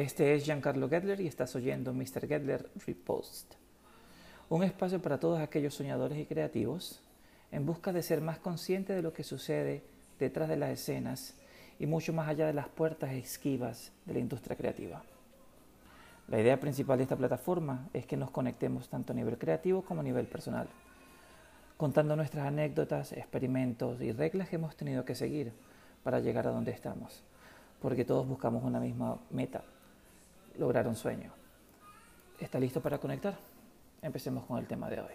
Este es Giancarlo Gedler y estás oyendo Mr. Gedler Repost, un espacio para todos aquellos soñadores y creativos en busca de ser más conscientes de lo que sucede detrás de las escenas y mucho más allá de las puertas esquivas de la industria creativa. La idea principal de esta plataforma es que nos conectemos tanto a nivel creativo como a nivel personal, contando nuestras anécdotas, experimentos y reglas que hemos tenido que seguir para llegar a donde estamos, porque todos buscamos una misma meta, lograr un sueño. ¿Está listo para conectar? Empecemos con el tema de hoy.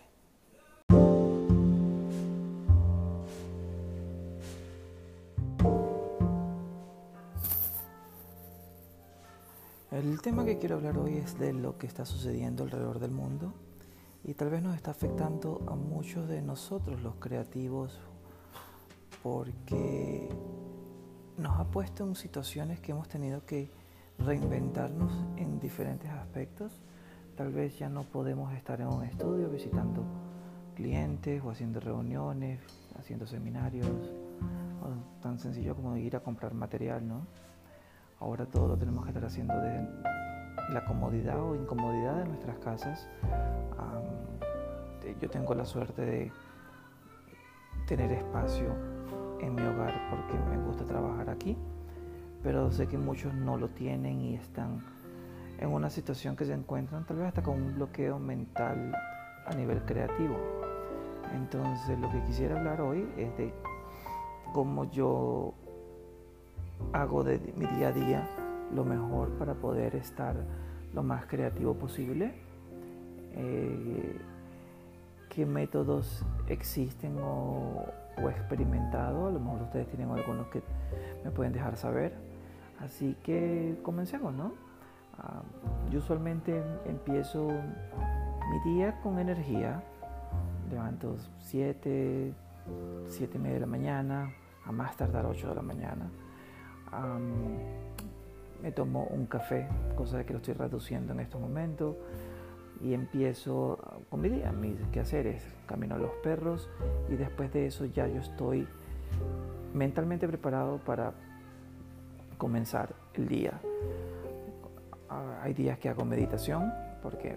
El tema que quiero hablar hoy es de lo que está sucediendo alrededor del mundo y tal vez nos está afectando a muchos de nosotros los creativos porque nos ha puesto en situaciones que hemos tenido que reinventarnos en diferentes aspectos. Tal vez ya no podemos estar en un estudio visitando clientes o haciendo reuniones, haciendo seminarios, tan sencillo como ir a comprar material, ¿no? Ahora todo lo tenemos que estar haciendo desde la comodidad o incomodidad de nuestras casas. yo tengo la suerte de tener espacio en mi hogar porque me gusta trabajar aquí pero sé que muchos no lo tienen y están en una situación que se encuentran tal vez hasta con un bloqueo mental a nivel creativo. Entonces lo que quisiera hablar hoy es de cómo yo hago de mi día a día lo mejor para poder estar lo más creativo posible. Eh, qué métodos existen o, o experimentado. A lo mejor ustedes tienen algunos que me pueden dejar saber. Así que comencemos, ¿no? Ah, yo usualmente empiezo mi día con energía, levanto 7, 7 y media de la mañana, a más tardar 8 de la mañana. me tomo un café, cosa que lo estoy reduciendo en estos momentos, y empiezo con mi día, mis quehaceres, camino a los perros, y después de eso ya yo estoy mentalmente preparado para comenzar el día. Ah, hay días que hago meditación porque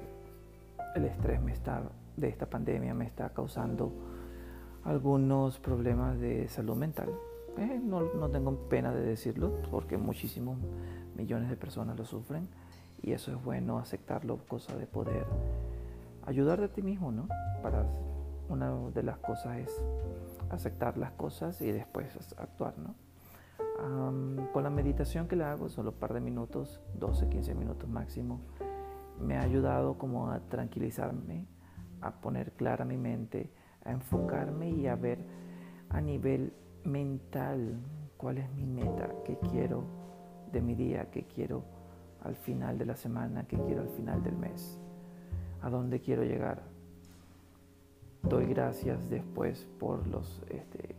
el estrés me está, de esta pandemia me está causando algunos problemas de salud mental. Eh, no, no, tengo pena de decirlo porque muchísimos millones de personas lo sufren y eso es bueno aceptarlo, cosa de poder ayudar de ti mismo, ¿no? Para una de las cosas es aceptar las cosas y después actuar, ¿no? Con la meditación que le hago, solo un par de minutos, 12, 15 minutos máximo, me ha ayudado como a tranquilizarme, a poner clara mi mente, a enfocarme y a ver a nivel mental cuál es mi meta, qué quiero de mi día, qué quiero al final de la semana, qué quiero al final del mes, a dónde quiero llegar. Doy gracias después por los este,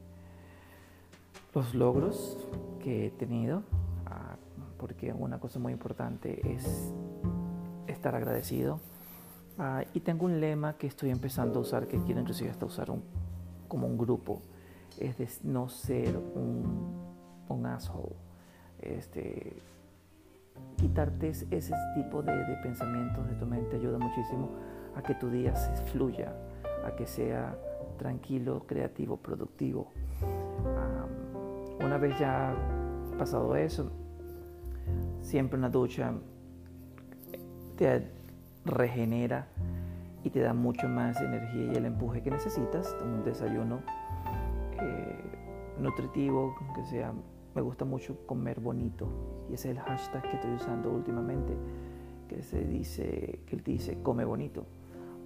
los logros que he tenido, ah, porque una cosa muy importante es estar agradecido. Ah, y tengo un lema que estoy empezando a usar, que quiero inclusive hasta usar un, como un grupo, es de no ser un, asshole. Este, quitarte ese tipo de, pensamientos de tu mente ayuda muchísimo a que tu día fluya, a que sea tranquilo, creativo, productivo. Una vez ya pasado eso, siempre una ducha te regenera y te da mucho más energía y el empuje que necesitas. Un desayuno eh, nutritivo, que sea, me gusta mucho comer bonito y ese es el hashtag que estoy usando últimamente, que se dice, que dice come bonito,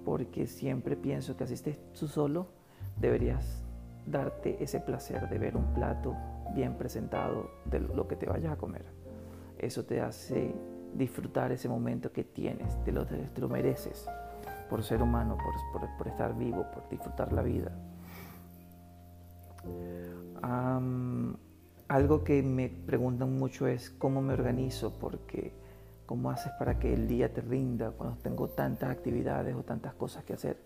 porque siempre pienso que así estés tú solo, deberías darte ese placer de ver un plato bien presentado de lo que te vayas a comer. Eso te hace disfrutar ese momento que tienes, te lo, te lo mereces por ser humano, por, por, estar vivo, por disfrutar la vida. algo que me preguntan mucho es cómo me organizo, porque cómo haces para que el día te rinda cuando tengo tantas actividades o tantas cosas que hacer.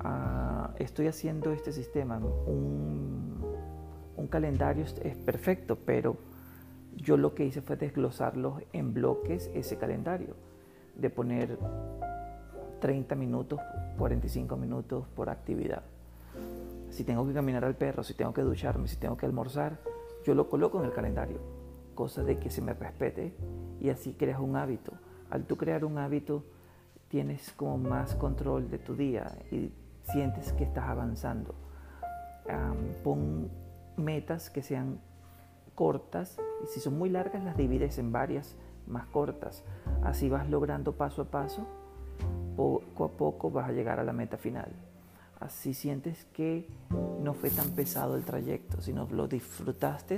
Ah, estoy haciendo este sistema, un un calendario es perfecto, pero yo lo que hice fue desglosarlos en bloques ese calendario, de poner 30 minutos, 45 minutos por actividad. Si tengo que caminar al perro, si tengo que ducharme, si tengo que almorzar, yo lo coloco en el calendario, cosa de que se me respete y así creas un hábito. Al tú crear un hábito, tienes como más control de tu día y sientes que estás avanzando. pon metas que sean cortas y si son muy largas las divides en varias más cortas. Así vas logrando paso a paso, poco a poco vas a llegar a la meta final. Así sientes que no fue tan pesado el trayecto, sino lo disfrutaste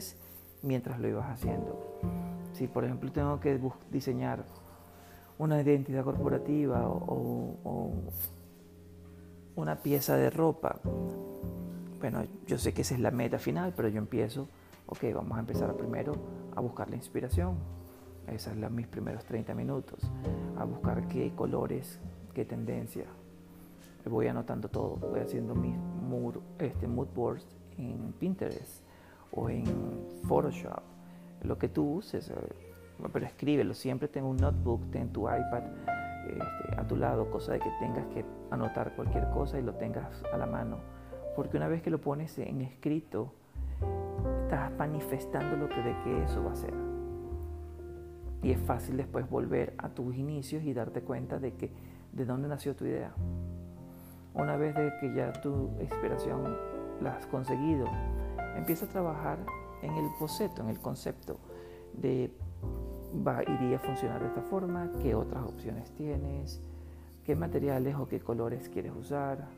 mientras lo ibas haciendo. Si por ejemplo tengo que diseñar una identidad corporativa o, una pieza de ropa, bueno, yo sé que esa es la meta final, pero yo empiezo, ok, vamos a empezar primero a buscar la inspiración. Esos son mis primeros 30 minutos, a buscar qué colores, qué tendencia, voy anotando todo, voy haciendo mis mood, este, mood boards en Pinterest o en Photoshop, lo que tú uses, eh, pero escríbelo, siempre tengo un notebook, ten tu iPad este, a tu lado, cosa de que tengas que anotar cualquier cosa y lo tengas a la mano, porque una vez que lo pones en escrito, estás manifestando lo que de que eso va a ser. Y es fácil después volver a tus inicios y darte cuenta de que de dónde nació tu idea. Una vez de que ya tu inspiración la has conseguido, empieza a trabajar en el boceto, en el concepto de va, iría a funcionar de esta forma, qué otras opciones tienes, qué materiales o qué colores quieres usar,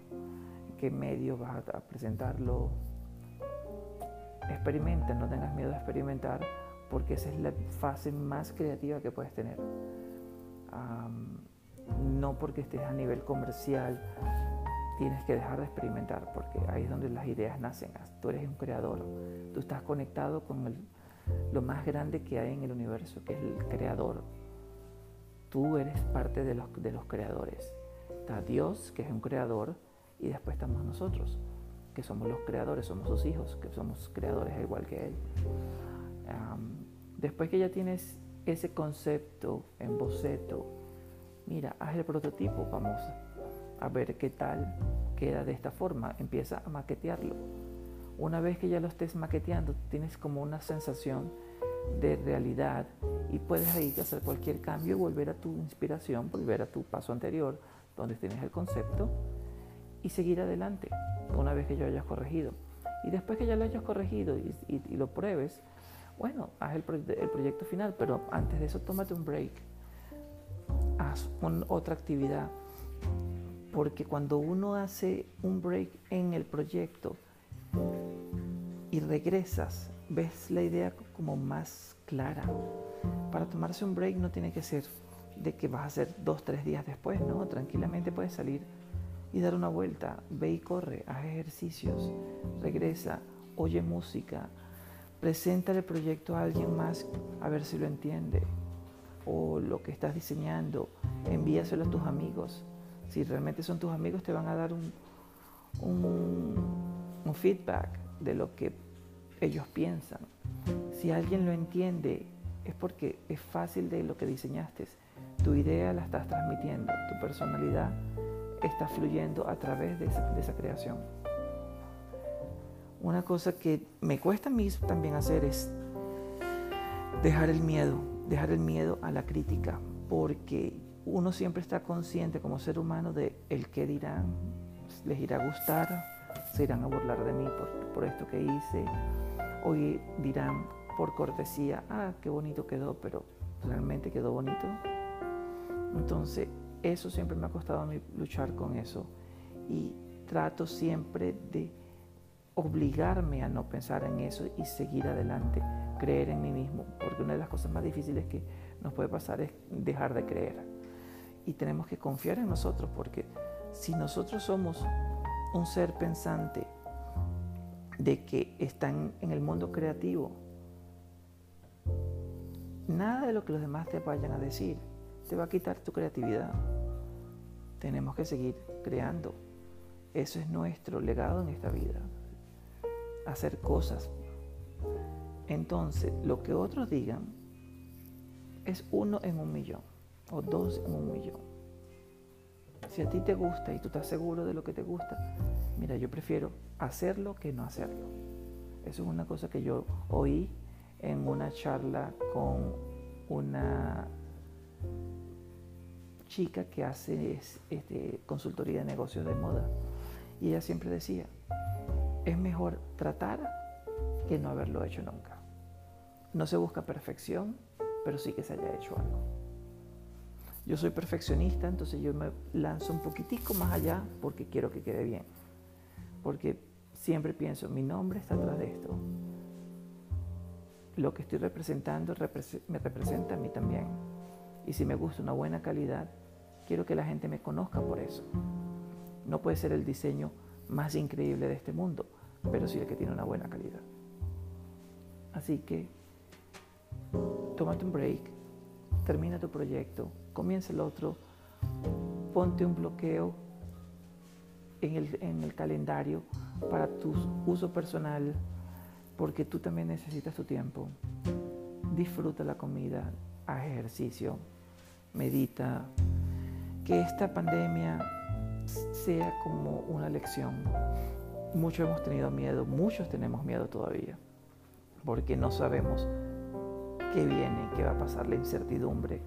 qué medio vas a presentarlo. Experimenta, no tengas miedo a experimentar porque esa es la fase más creativa que puedes tener. no porque estés a nivel comercial tienes que dejar de experimentar porque ahí es donde las ideas nacen. Tú eres un creador, tú estás conectado con lo más grande que hay en el universo, que es el creador. Tú eres parte de los, de los creadores. Está Dios, que es un creador, y después estamos nosotros, que somos los creadores, somos sus hijos, que somos creadores igual que Él. después que ya tienes ese concepto en boceto, mira, haz el prototipo, vamos a ver qué tal queda de esta forma. Empieza a maquetearlo. Una vez que ya lo estés maqueteando, tienes como una sensación de realidad y puedes ahí hacer cualquier cambio y volver a tu inspiración, volver a tu paso anterior, donde tienes el concepto y seguir adelante una vez que yo hayas corregido. Y después que ya lo hayas corregido y, lo pruebes, bueno, haz el, proyecto final, pero antes de eso tómate un break, haz otra actividad porque cuando uno hace un break en el proyecto y regresas, ves la idea como más clara. Para tomarse un break no tiene que ser de que vas a hacer dos, tres días después, ¿no? Tranquilamente puedes salir y dar una vuelta, ve y corre, haz ejercicios, regresa, oye música, presenta el proyecto a alguien más a ver si lo entiende, o lo que estás diseñando, envíaselo a tus amigos, si realmente son tus amigos, te van a dar un, un, feedback de lo que ellos piensan. Si alguien lo entiende, es porque es fácil de lo que diseñaste. Tu idea la estás transmitiendo, tu personalidad está fluyendo a través de esa, de esa creación. Una cosa que me cuesta a mí también hacer es dejar el miedo, dejar el miedo a la crítica, porque uno siempre está consciente como ser humano de el que dirán, les irá a gustar, se irán a burlar de mí por, esto que hice, o dirán por cortesía, ah, qué bonito quedó, pero realmente quedó bonito. Entonces, eso siempre me ha costado a mí luchar con eso. Y trato siempre de obligarme a no pensar en eso y seguir adelante, creer en mí mismo, porque una de las cosas más difíciles que nos puede pasar es dejar de creer. Y tenemos que confiar en nosotros porque si nosotros somos un ser pensante de que están en el mundo creativo, nada de lo que los demás te vayan a decir te va a quitar tu creatividad. Tenemos que seguir creando. Eso es nuestro legado en esta vida. Hacer cosas Entonces, lo que otros digan es uno en un millón o dos en un millón. Si a ti te gusta y tú estás seguro de lo que te gusta, mira, yo prefiero hacerlo que no hacerlo. Eso es una cosa que yo oí en una charla con una chica que hace este, consultoría de negocios de moda. Y ella siempre decía, es mejor tratar que no haberlo hecho nunca. No se busca perfección, pero sí que se haya hecho algo. Yo soy perfeccionista, entonces yo me lanzo un poquitico más allá porque quiero que quede bien. Porque siempre pienso, mi nombre está atrás de esto. Lo que estoy representando me representa a mí también. Y si me gusta una buena calidad, quiero que la gente me conozca por eso. No puede ser el diseño más increíble de este mundo, pero sí el que tiene una buena calidad. Así que tómate un break, termina tu proyecto, comienza el otro, ponte un bloqueo en el, en el calendario para tu uso personal, porque tú también necesitas tu tiempo. Disfruta la comida, haz ejercicio, medita. Que esta pandemia sea como una lección. Muchos hemos tenido miedo, muchos tenemos miedo todavía, porque no sabemos qué viene, qué va a pasar, la incertidumbre.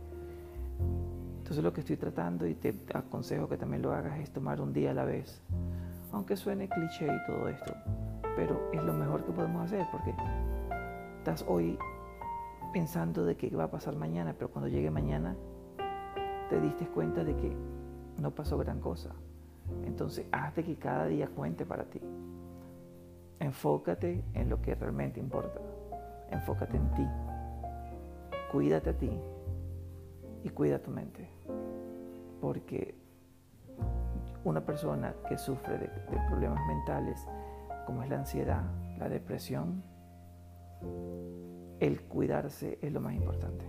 Entonces lo que estoy tratando y te aconsejo que también lo hagas es tomar un día a la vez, aunque suene cliché y todo esto, pero es lo mejor que podemos hacer porque estás hoy pensando de qué va a pasar mañana, pero cuando llegue mañana te diste cuenta de que no pasó gran cosa. Entonces, hazte que cada día cuente para ti. Enfócate en lo que realmente importa. Enfócate en ti. Cuídate a ti y cuida tu mente. Porque una persona que sufre de, de problemas mentales, como es la ansiedad, la depresión, el cuidarse es lo más importante.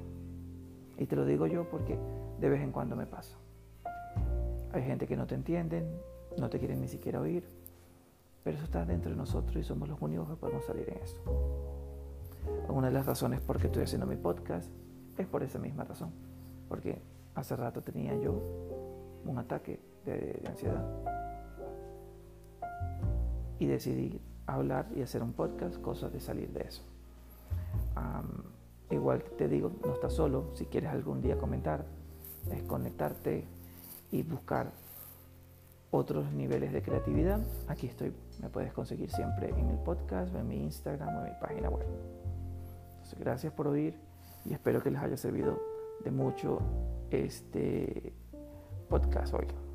Y te lo digo yo porque de vez en cuando me pasa. Hay gente que no te entienden, no te quieren ni siquiera oír, pero eso está dentro de nosotros y somos los únicos que podemos salir en eso. Una de las razones por qué estoy haciendo mi podcast es por esa misma razón, porque hace rato tenía yo un ataque de, ansiedad y decidí hablar y hacer un podcast, cosa de salir de eso. igual te digo, no estás solo, si quieres algún día comentar, es conectarte y buscar otros niveles de creatividad, aquí estoy. Me puedes conseguir siempre en el podcast, en mi Instagram o en mi página web. Entonces, gracias por oír y espero que les haya servido de mucho este podcast hoy.